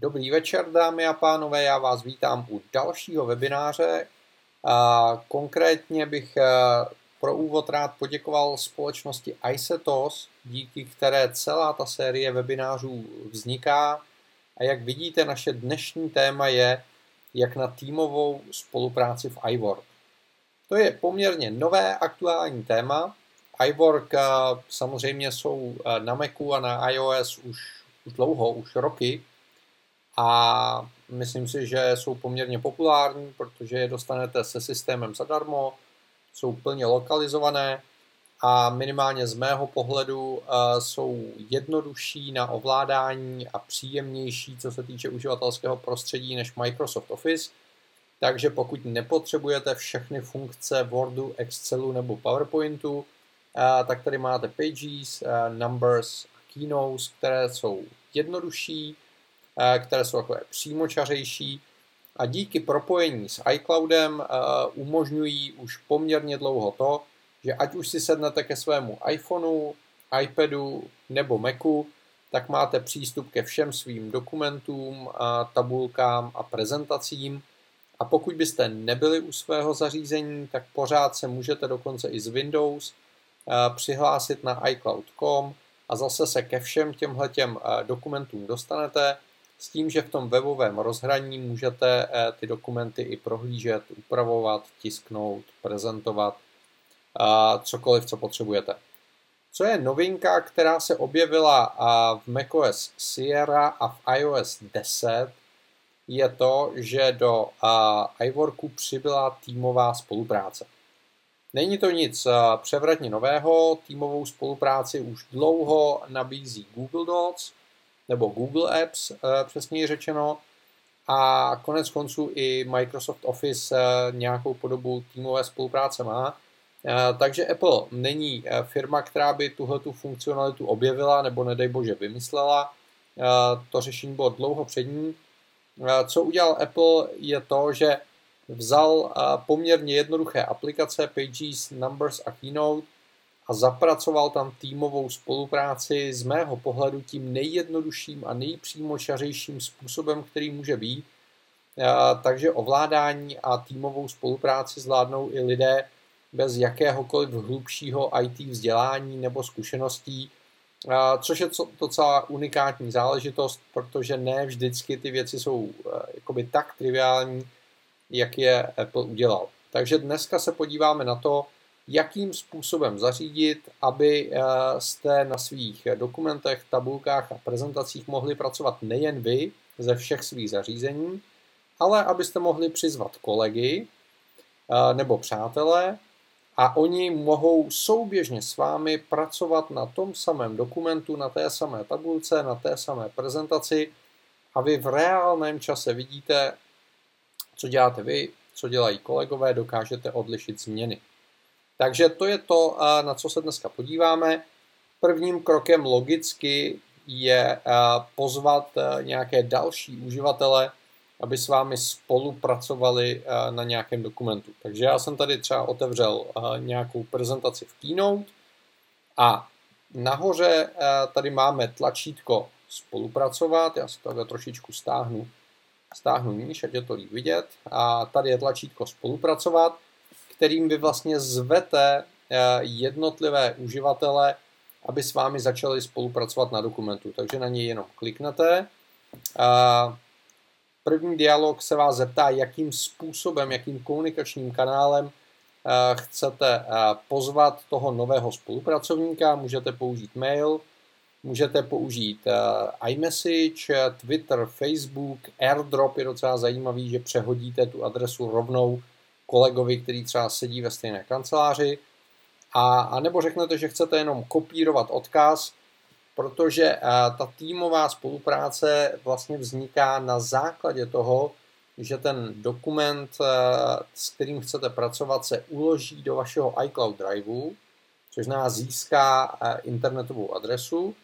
Dobrý večer, dámy a pánové, já vás vítám u dalšího webináře. Konkrétně bych eh, pro úvod rád poděkoval společnosti iSetos, díky které celá ta série webinářů vzniká. A jak vidíte, naše dnešní téma je, jak na týmovou spolupráci v iWork. To je poměrně nové aktuální téma. iWork eh, samozřejmě jsou eh, na Macu a na iOS už, už dlouho, už roky, a myslím si, že jsou poměrně populární, protože je dostanete se systémem zadarmo, jsou plně lokalizované a minimálně z mého pohledu uh, jsou jednodušší na ovládání a příjemnější, co se týče uživatelského prostředí než Microsoft Office. Takže pokud nepotřebujete všechny funkce Wordu, Excelu nebo PowerPointu, uh, tak tady máte Pages, uh, Numbers a Keynotes, které jsou jednodušší, Eh, které jsou takové přímočařejší a díky propojení s iCloudem eh, umožňují už poměrně dlouho to, že ať už si sednete ke svému iPhoneu, iPadu nebo Macu, tak máte přístup ke všem svým dokumentům, tabulkám a prezentacím. A pokud byste nebyli u svého zařízení, tak pořád se můžete dokonce i z Windows eh, přihlásit na iCloud.com a zase se ke všem těmhletěm dokumentům dostanete s tím, že v tom webovém rozhraní můžete eh, ty dokumenty i prohlížet, upravovat, tisknout, prezentovat, cokoliv, co potřebujete. Co je novinka, která se objevila v macOS Sierra a v iOS 10, je to, že do iWorku přibyla týmová spolupráce. Není to nic převratně nového, týmovou spolupráci už dlouho nabízí Google Docs, nebo Google Apps, eh, přesněji řečeno, a konec konců i Microsoft Office eh, nějakou podobu týmové spolupráce má. Eh, takže Apple není firma, která by tuhle tu funkcionalitu objevila nebo nedej bože vymyslela. To řešení bylo dlouho před ní. Co udělal Apple je to, že vzal poměrně jednoduché aplikace Pages, Numbers a Keynote a zapracoval tam týmovou spolupráci z mého pohledu tím nejjednodušším a nejpřímočařejším způsobem, který může být. Takže ovládání a týmovou spolupráci zvládnou i lidé bez jakéhokoliv hlubšího IT vzdělání nebo zkušeností, což je docela unikátní záležitost, protože ne vždycky ty věci jsou e, jakoby tak triviální, jak je Apple udělal. Takže dneska se podíváme na to, jakým způsobem zařídit, aby eh, jste na svých dokumentech, tabulkách a prezentacích mohli pracovat nejen vy ze všech svých zařízení, ale abyste mohli přizvat kolegy eh, nebo přátelé a oni mohou souběžně s vámi pracovat na tom samém dokumentu, na té samé tabulce, na té samé prezentaci a vy v reálném čase vidíte, co děláte vy, co dělají kolegové, dokážete odlišit změny. Takže to je to, na co se dneska podíváme. Prvním krokem logicky je pozvat nějaké další uživatele, aby s vámi spolupracovali na nějakém dokumentu. Takže já jsem tady třeba otevřel nějakou prezentaci v Keynote a nahoře tady máme tlačítko spolupracovat. Já si to trošičku stáhnu, stáhnu níž, ať je to líp vidět. A tady je tlačítko spolupracovat kterým vy vlastně zvete eh, jednotlivé uživatele, aby s vámi začali spolupracovat na dokumentu. Takže na něj jenom kliknete. První dialog se vás zeptá, jakým způsobem, jakým komunikačním kanálem eh, chcete eh, pozvat toho nového spolupracovníka. Můžete použít mail, můžete použít iMessage, Twitter, Facebook, AirDrop je docela zajímavý, že přehodíte tu adresu rovnou kolegovi, který třeba sedí ve stejné kanceláři, a, a nebo řeknete, že chcete jenom kopírovat odkaz, protože a, ta týmová spolupráce vlastně vzniká na základě toho, že ten dokument, a, s kterým chcete pracovat, se uloží do vašeho iCloud Driveu, což znamená získá internetovou adresu.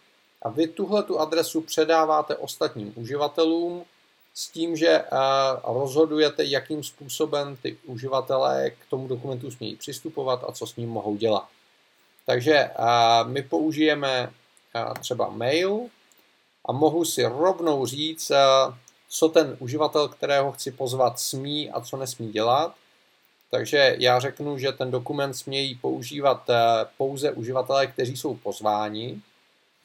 A vy tuhle tu adresu předáváte ostatním uživatelům, s tím, že eh, rozhodujete, jakým způsobem ty uživatelé k tomu dokumentu smějí přistupovat a co s ním mohou dělat. Takže eh, my použijeme eh, třeba mail a mohu si rovnou říct, co ten uživatel, kterého chci pozvat, smí a co nesmí dělat. Takže já řeknu, že ten dokument smějí používat pouze uživatelé, kteří jsou pozváni,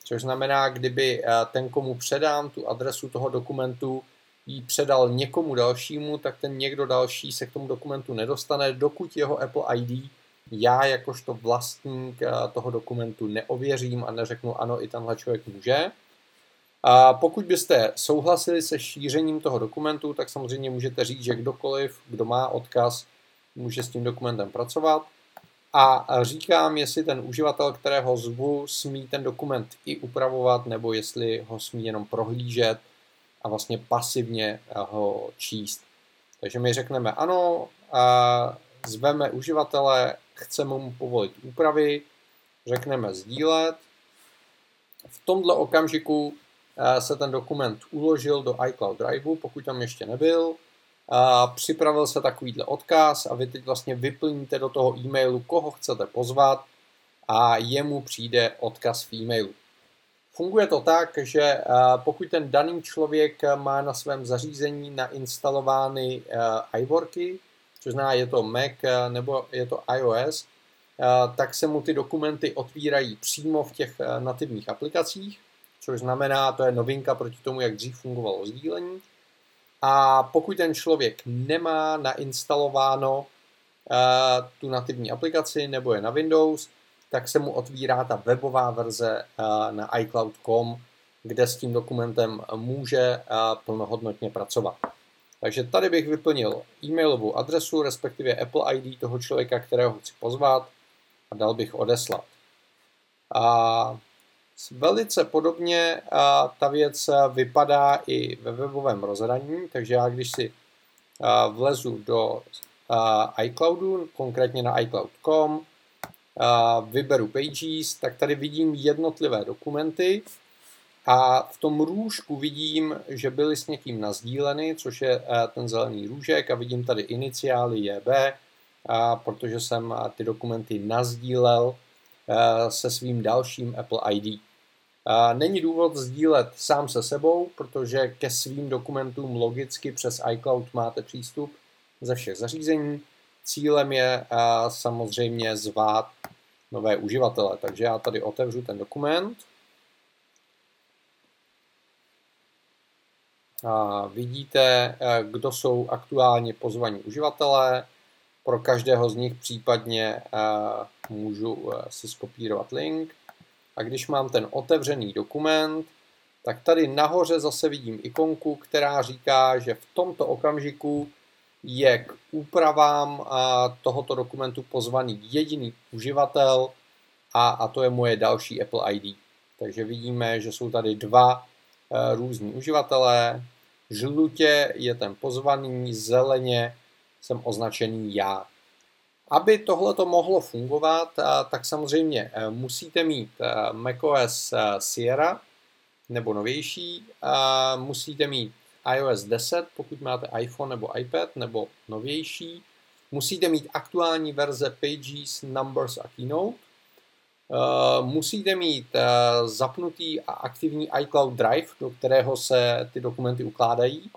což znamená, kdyby ten, komu předám tu adresu toho dokumentu, ji předal někomu dalšímu, tak ten někdo další se k tomu dokumentu nedostane, dokud jeho Apple ID já jakožto vlastník eh, toho dokumentu neověřím a neřeknu ano, i tenhle člověk může. A pokud byste souhlasili se šířením toho dokumentu, tak samozřejmě můžete říct, že kdokoliv, kdo má odkaz, může s tím dokumentem pracovat. A říkám, jestli ten uživatel, kterého zvu, smí ten dokument i upravovat, nebo jestli ho smí jenom prohlížet a vlastně pasivně ho číst. Takže my řekneme ano, a zveme uživatele, chceme mu povolit úpravy, řekneme sdílet. V tomhle okamžiku eh, se ten dokument uložil do iCloud Drive, pokud tam ještě nebyl. Připravil se takovýhle odkaz a vy teď vlastně vyplníte do toho e-mailu, koho chcete pozvat a jemu přijde odkaz v e-mailu. Funguje to tak, že eh, pokud ten daný člověk má na svém zařízení nainstalovány eh, iWorky, což znamená, je to Mac eh, nebo je to iOS, tak se mu ty dokumenty otvírají přímo v těch nativních aplikacích, což znamená, to je novinka proti tomu, jak dřív fungovalo sdílení. A pokud ten člověk nemá nainstalováno tu nativní aplikaci nebo je na Windows, tak se mu otvírá ta webová verze eh, na iCloud.com, kde s tím dokumentem může eh, plnohodnotně pracovat. Takže tady bych vyplnil e-mailovou adresu, respektive Apple ID toho člověka, kterého chci pozvat a dal bych odeslat. A velice podobně eh, ta věc vypadá i ve webovém rozhraní, takže já když si vlezu do iCloudu, konkrétně na iCloud.com, vyberu Pages, tak tady vidím jednotlivé dokumenty a v tom růžku vidím, že byly s někým nazdíleny, což je eh, ten zelený růžek a vidím tady iniciály JB, protože jsem eh, ty dokumenty nazdílel eh, se svým dalším Apple ID. Není důvod sdílet sám se sebou, protože ke svým dokumentům logicky přes iCloud máte přístup ze všech zařízení. Cílem je samozřejmě zvát nové uživatele. Takže já tady otevřu ten dokument. A vidíte, eh, kdo jsou aktuálně pozvaní uživatelé. Pro každého z nich případně eh, můžu eh, si skopírovat link. A když mám ten otevřený dokument, tak tady nahoře zase vidím ikonku, která říká, že v tomto okamžiku je k úpravám tohoto dokumentu pozvaný jediný uživatel a, a to je moje další Apple ID. Takže vidíme, že jsou tady dva e, různí uživatelé. Žlutě je ten pozvaný, zeleně jsem označený já. Aby tohle to mohlo fungovat, tak samozřejmě e, musíte mít macOS Sierra nebo novější, musíte mít iOS 10, pokud máte iPhone nebo iPad, nebo novější. Musíte mít aktuální verze Pages, Numbers a Keynote. Uh, musíte mít uh, zapnutý a aktivní iCloud Drive, do kterého se ty dokumenty ukládají.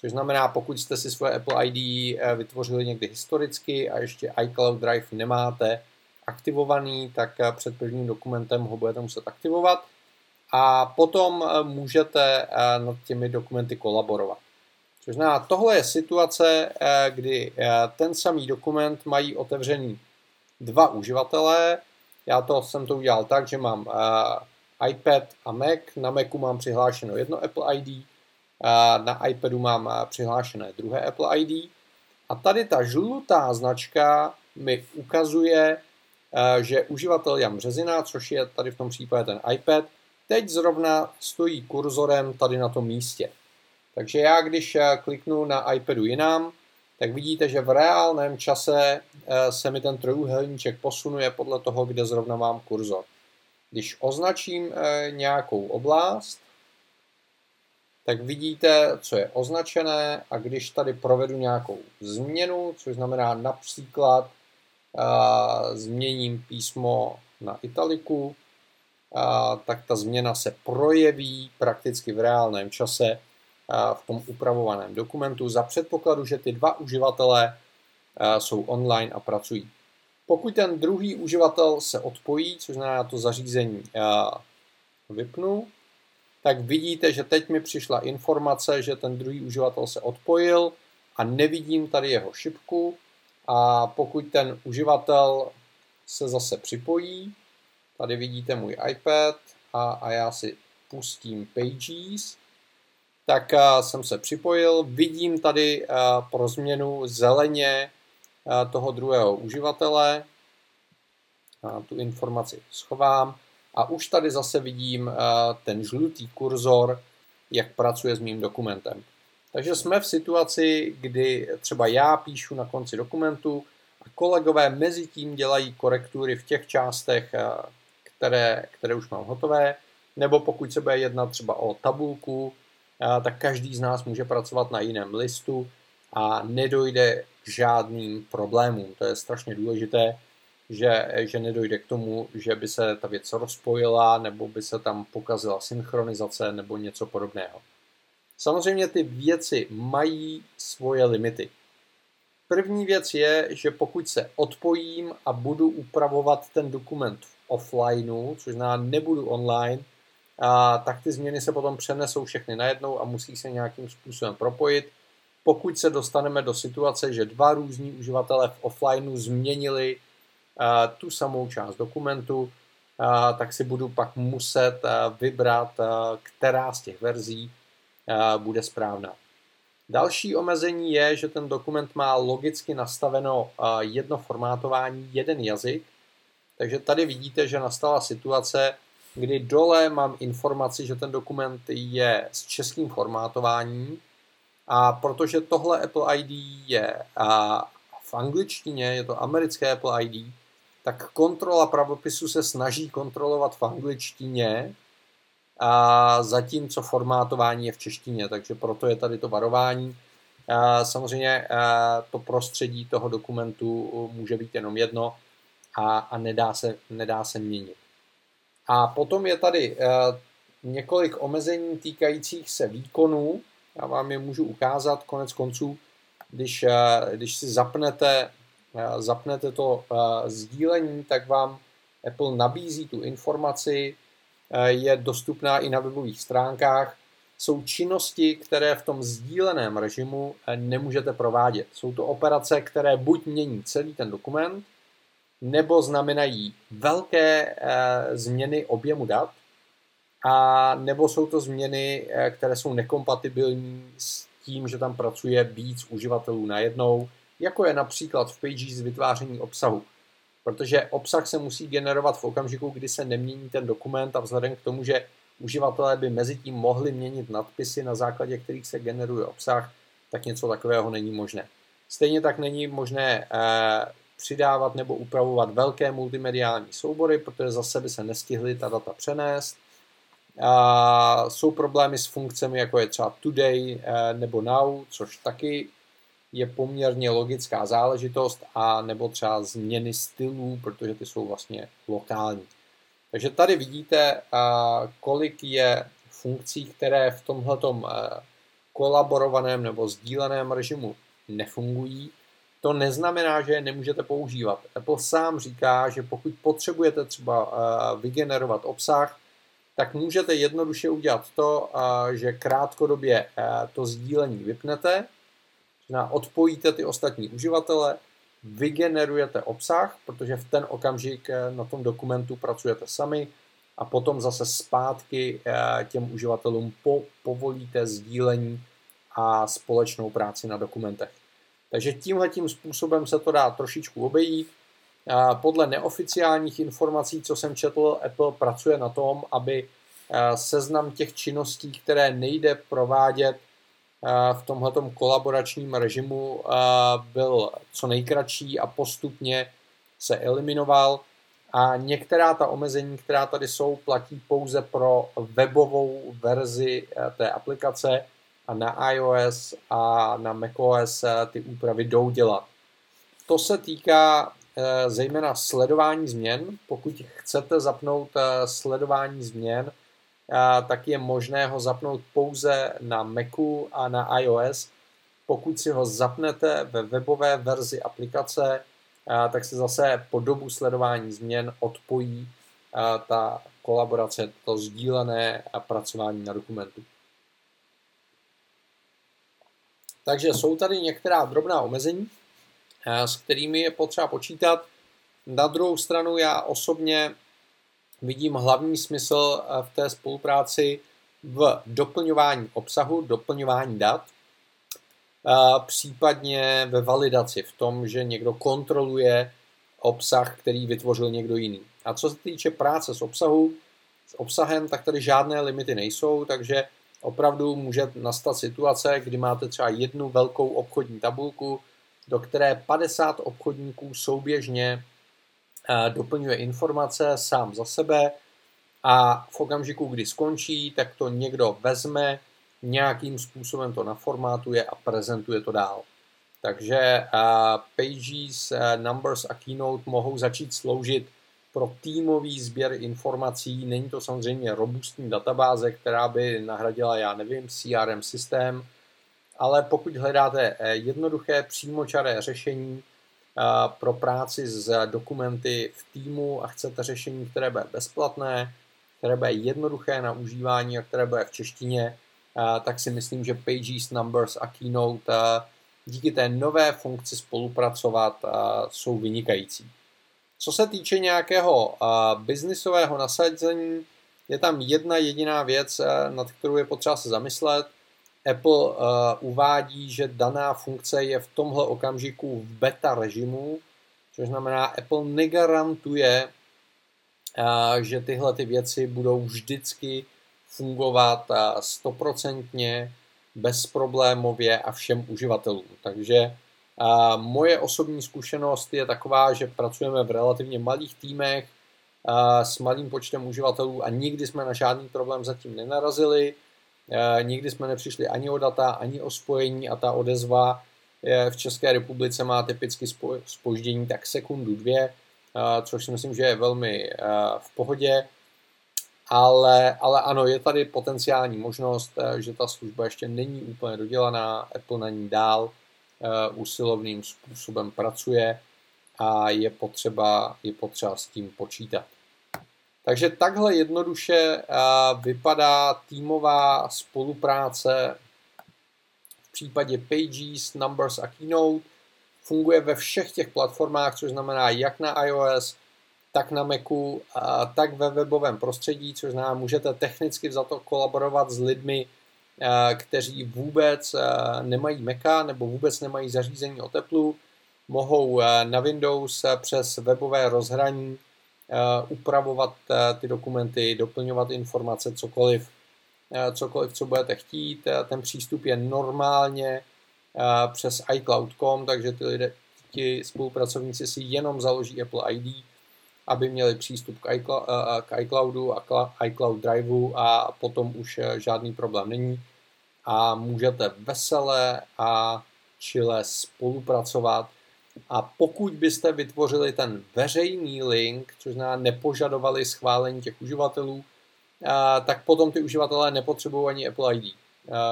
Což znamená, pokud jste si svoje Apple ID uh, vytvořili někdy historicky a ještě iCloud Drive nemáte aktivovaný, tak před prvním dokumentem ho budete muset aktivovat a potom eh, můžete eh, nad těmi dokumenty kolaborovat. Což znamená, tohle je situace, eh, kdy ten samý dokument mají otevřený dva uživatelé. Já to jsem to udělal tak, že mám iPad a Mac. Na Macu mám přihlášeno jedno Apple ID, na iPadu mám přihlášené druhé Apple ID. A tady ta žlutá značka mi ukazuje, že uživatel Jan Březina, což je tady v tom případě ten iPad, teď zrovna stojí kurzorem tady na tom místě. Takže já, když eh, kliknu na iPadu jinam, tak vidíte, že v reálném čase eh, se mi ten trojuhelníček posunuje podle toho, kde zrovna mám kurzor. Když označím eh, nějakou oblast, tak vidíte, co je označené a když tady provedu nějakou změnu, což znamená například změním písmo na italiku, a, tak ta změna se projeví prakticky v reálném čase v tom upravovaném dokumentu za předpokladu, že ty dva uživatelé jsou online a pracují. Pokud ten druhý uživatel se odpojí, což znamená to zařízení vypnu, tak vidíte, že teď mi přišla informace, že ten druhý uživatel se odpojil a nevidím tady jeho šipku a pokud ten uživatel se zase připojí, tady vidíte můj iPad a, a já si pustím Pages, tak uh, jsem se připojil, vidím tady uh, pro změnu zeleně uh, toho druhého uživatele, uh, tu informaci schovám. A už tady zase vidím uh, ten žlutý kurzor, jak pracuje s mým dokumentem. Takže jsme v situaci, kdy třeba já píšu na konci dokumentu a kolegové mezi tím dělají korektury v těch částech, které, které už mám hotové, nebo pokud se bude jednat třeba o tabulku, tak každý z nás může pracovat na jiném listu a nedojde k žádným problémům. To je strašně důležité, že, že nedojde k tomu, že by se ta věc rozpojila, nebo by se tam pokazila synchronizace, nebo něco podobného. Samozřejmě ty věci mají svoje limity. První věc je, že pokud se odpojím a budu upravovat ten dokument offlineu, což znamená nebudu online, a, tak ty změny se potom přenesou všechny najednou a musí se nějakým způsobem propojit. Pokud se dostaneme do situace, že dva různí uživatelé v offlineu změnili a, tu samou část dokumentu, a, tak si budu pak muset a, vybrat, a, která z těch verzí a, bude správná. Další omezení je, že ten dokument má logicky nastaveno jedno formátování, jeden jazyk, takže tady vidíte, že nastala situace, kdy dole mám informaci, že ten dokument je s českým formátováním. A protože tohle Apple ID je v angličtině, je to americké Apple ID, tak kontrola pravopisu se snaží kontrolovat v angličtině, a zatímco formátování je v češtině, takže proto je tady to varování. A samozřejmě to prostředí toho dokumentu může být jenom jedno a, a nedá, se, nedá se měnit. A potom je tady několik omezení týkajících se výkonů. Já vám je můžu ukázat konec konců, když, když si zapnete, zapnete to sdílení, tak vám Apple nabízí tu informaci, Eh, je dostupná i na webových stránkách. Jsou činnosti, které v tom sdíleném režimu eh, nemůžete provádět. Jsou to operace, které buď mění celý ten dokument, nebo znamenají velké eh, změny objemu dat, a nebo jsou to změny, které jsou nekompatibilní s tím, že tam pracuje víc uživatelů najednou, jako je například v Pages vytváření obsahu protože obsah se musí generovat v okamžiku, kdy se nemění ten dokument a vzhledem k tomu, že uživatelé by mezi tím mohli měnit nadpisy, na základě kterých se generuje obsah, tak něco takového není možné. Stejně tak není možné eh, přidávat nebo upravovat velké multimediální soubory, protože zase by se nestihly ta data přenést. A jsou problémy s funkcemi, jako je třeba Today eh, nebo Now, což taky je poměrně logická záležitost a nebo třeba změny stylů, protože ty jsou vlastně lokální. Takže tady vidíte, kolik je funkcí, které v tomhletom kolaborovaném nebo sdíleném režimu nefungují. To neznamená, že je nemůžete používat. Apple sám říká, že pokud potřebujete třeba vygenerovat obsah, tak můžete jednoduše udělat to, že krátkodobě to sdílení vypnete odpojíte ty ostatní uživatele, vygenerujete obsah, protože v ten okamžik eh, na tom dokumentu pracujete sami a potom zase zpátky eh, těm uživatelům po, povolíte sdílení a společnou práci na dokumentech. Takže tímhle tím způsobem se to dá trošičku obejít. Podle neoficiálních informací, co jsem četl, Apple pracuje na tom, aby eh, seznam těch činností, které nejde provádět v tomhletom kolaboračním režimu byl co nejkratší a postupně se eliminoval. A některá ta omezení, která tady jsou, platí pouze pro webovou verzi té aplikace a na iOS a na macOS ty úpravy jdou dělat. To se týká e, zejména sledování změn. Pokud chcete zapnout sledování změn, tak je možné ho zapnout pouze na Macu a na iOS. Pokud si ho zapnete ve webové verzi aplikace, tak se zase po dobu sledování změn odpojí ta kolaborace, to sdílené a pracování na dokumentu. Takže jsou tady některá drobná omezení, s kterými je potřeba počítat. Na druhou stranu já osobně vidím hlavní smysl v té spolupráci v doplňování obsahu, doplňování dat, případně ve validaci, v tom, že někdo kontroluje obsah, který vytvořil někdo jiný. A co se týče práce s obsahu, s obsahem, tak tady žádné limity nejsou, takže opravdu může nastat situace, kdy máte třeba jednu velkou obchodní tabulku, do které 50 obchodníků souběžně eh, doplňuje informace sám za sebe a v okamžiku, kdy skončí, tak to někdo vezme, nějakým způsobem to naformátuje a prezentuje to dál. Takže uh, Pages, uh, Numbers a Keynote mohou začít sloužit pro týmový sběr informací. Není to samozřejmě robustní databáze, která by nahradila, já nevím, CRM systém, ale pokud hledáte jednoduché přímočaré řešení pro práci s dokumenty v týmu a chcete řešení, které bude bezplatné, které bude jednoduché na užívání a které bude v češtině, tak si myslím, že Pages, Numbers a Keynote díky té nové funkci spolupracovat jsou vynikající. Co se týče nějakého biznisového nasazení, je tam jedna jediná věc, nad kterou je potřeba se zamyslet. Apple uvádí, že daná funkce je v tomhle okamžiku v beta režimu, což znamená, Apple negarantuje, že tyhle ty věci budou vždycky fungovat stoprocentně, bezproblémově a všem uživatelům. Takže moje osobní zkušenost je taková, že pracujeme v relativně malých týmech s malým počtem uživatelů a nikdy jsme na žádný problém zatím nenarazili. Nikdy jsme nepřišli ani o data, ani o spojení a ta odezva v České republice má typicky spoždění tak sekundu, dvě, což si myslím, že je velmi v pohodě. Ale, ale ano, je tady potenciální možnost, eh, že ta služba ještě není úplně dodělaná, Apple na ní dál usilovným způsobem pracuje a je potřeba, je potřeba s tím počítat. Takže takhle jednoduše uh, vypadá týmová spolupráce v případě Pages, Numbers a Keynote. Funguje ve všech těch platformách, což znamená jak na iOS, tak na Macu, tak ve webovém prostředí, což znamená, můžete technicky za to kolaborovat s lidmi, kteří vůbec nemají Maca nebo vůbec nemají zařízení o teplu, mohou na Windows přes webové rozhraní upravovat ty dokumenty, doplňovat informace, cokoliv, cokoliv, co budete chtít. Ten přístup je normálně přes iCloud.com, takže ty, lidé, ti spolupracovníci si jenom založí Apple ID, aby měli přístup k, iCloud, eh, k iCloudu a iCloud Driveu a potom už eh, žádný problém není a můžete veselé a čile spolupracovat. A pokud byste vytvořili ten veřejný link, což znamená nepožadovali schválení těch uživatelů, eh, tak potom ty uživatelé nepotřebují ani Apple ID.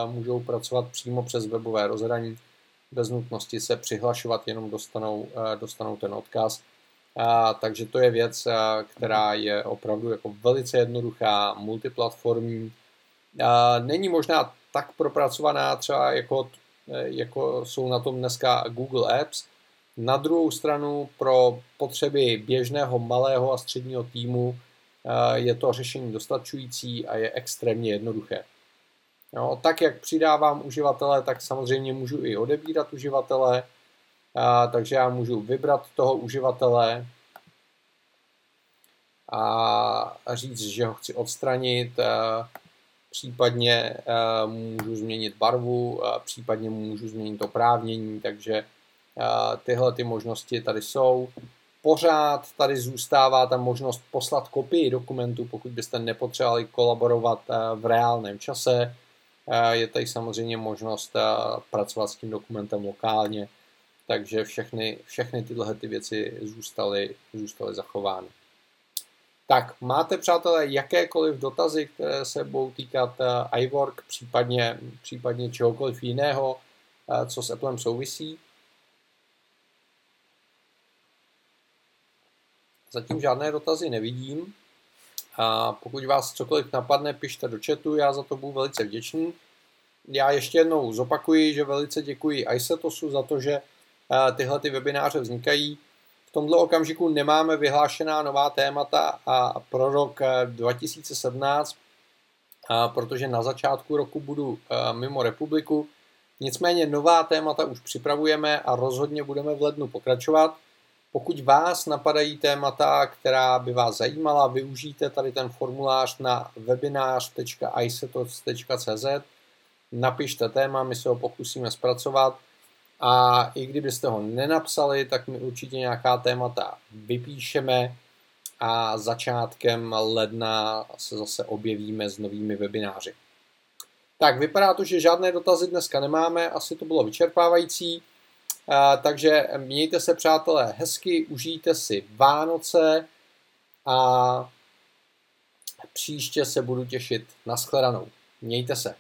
Můžou pracovat přímo přes webové rozhraní, bez nutnosti se přihlašovat, jenom dostanou, dostanou ten odkaz a, takže to je věc, a, která je opravdu jako velice jednoduchá, multiplatformní. A, není možná tak propracovaná třeba jako, jako jsou na tom dneska Google Apps. Na druhou stranu pro potřeby běžného malého a středního týmu je to řešení dostačující a je extrémně jednoduché. No, tak jak přidávám uživatele, tak samozřejmě můžu i odebírat uživatele, a, takže já můžu vybrat toho uživatele a říct, že ho chci odstranit, a, případně a, můžu změnit barvu, a, případně můžu změnit oprávnění, takže a, tyhle ty možnosti tady jsou. Pořád tady zůstává ta možnost poslat kopii dokumentu, pokud byste nepotřebovali kolaborovat v reálném čase. Je tady samozřejmě možnost pracovat s tím dokumentem lokálně takže všechny, všechny tyhle ty věci zůstaly, zůstaly zachovány. Tak, máte, přátelé, jakékoliv dotazy, které se budou týkat uh, iWork, případně, případně čehokoliv jiného, uh, co s Applem souvisí? Zatím žádné dotazy nevidím. A pokud vás cokoliv napadne, pište do chatu, já za to budu velice vděčný. Já ještě jednou zopakuji, že velice děkuji iSetosu za to, že tyhle ty webináře vznikají. V tomto okamžiku nemáme vyhlášená nová témata a pro rok 2017, eh, protože na začátku roku budu eh, mimo republiku. Nicméně nová témata už připravujeme a rozhodně budeme v lednu pokračovat. Pokud vás napadají témata, která by vás zajímala, využijte tady ten formulář na webinář.isetos.cz, napište téma, my se ho pokusíme zpracovat a i kdybyste ho nenapsali, tak my určitě nějaká témata vypíšeme a začátkem ledna se zase objevíme s novými webináři. Tak, vypadá to, že žádné dotazy dneska nemáme, asi to bylo vyčerpávající. Takže mějte se, přátelé, hezky, užijte si Vánoce a příště se budu těšit na shledanou. Mějte se.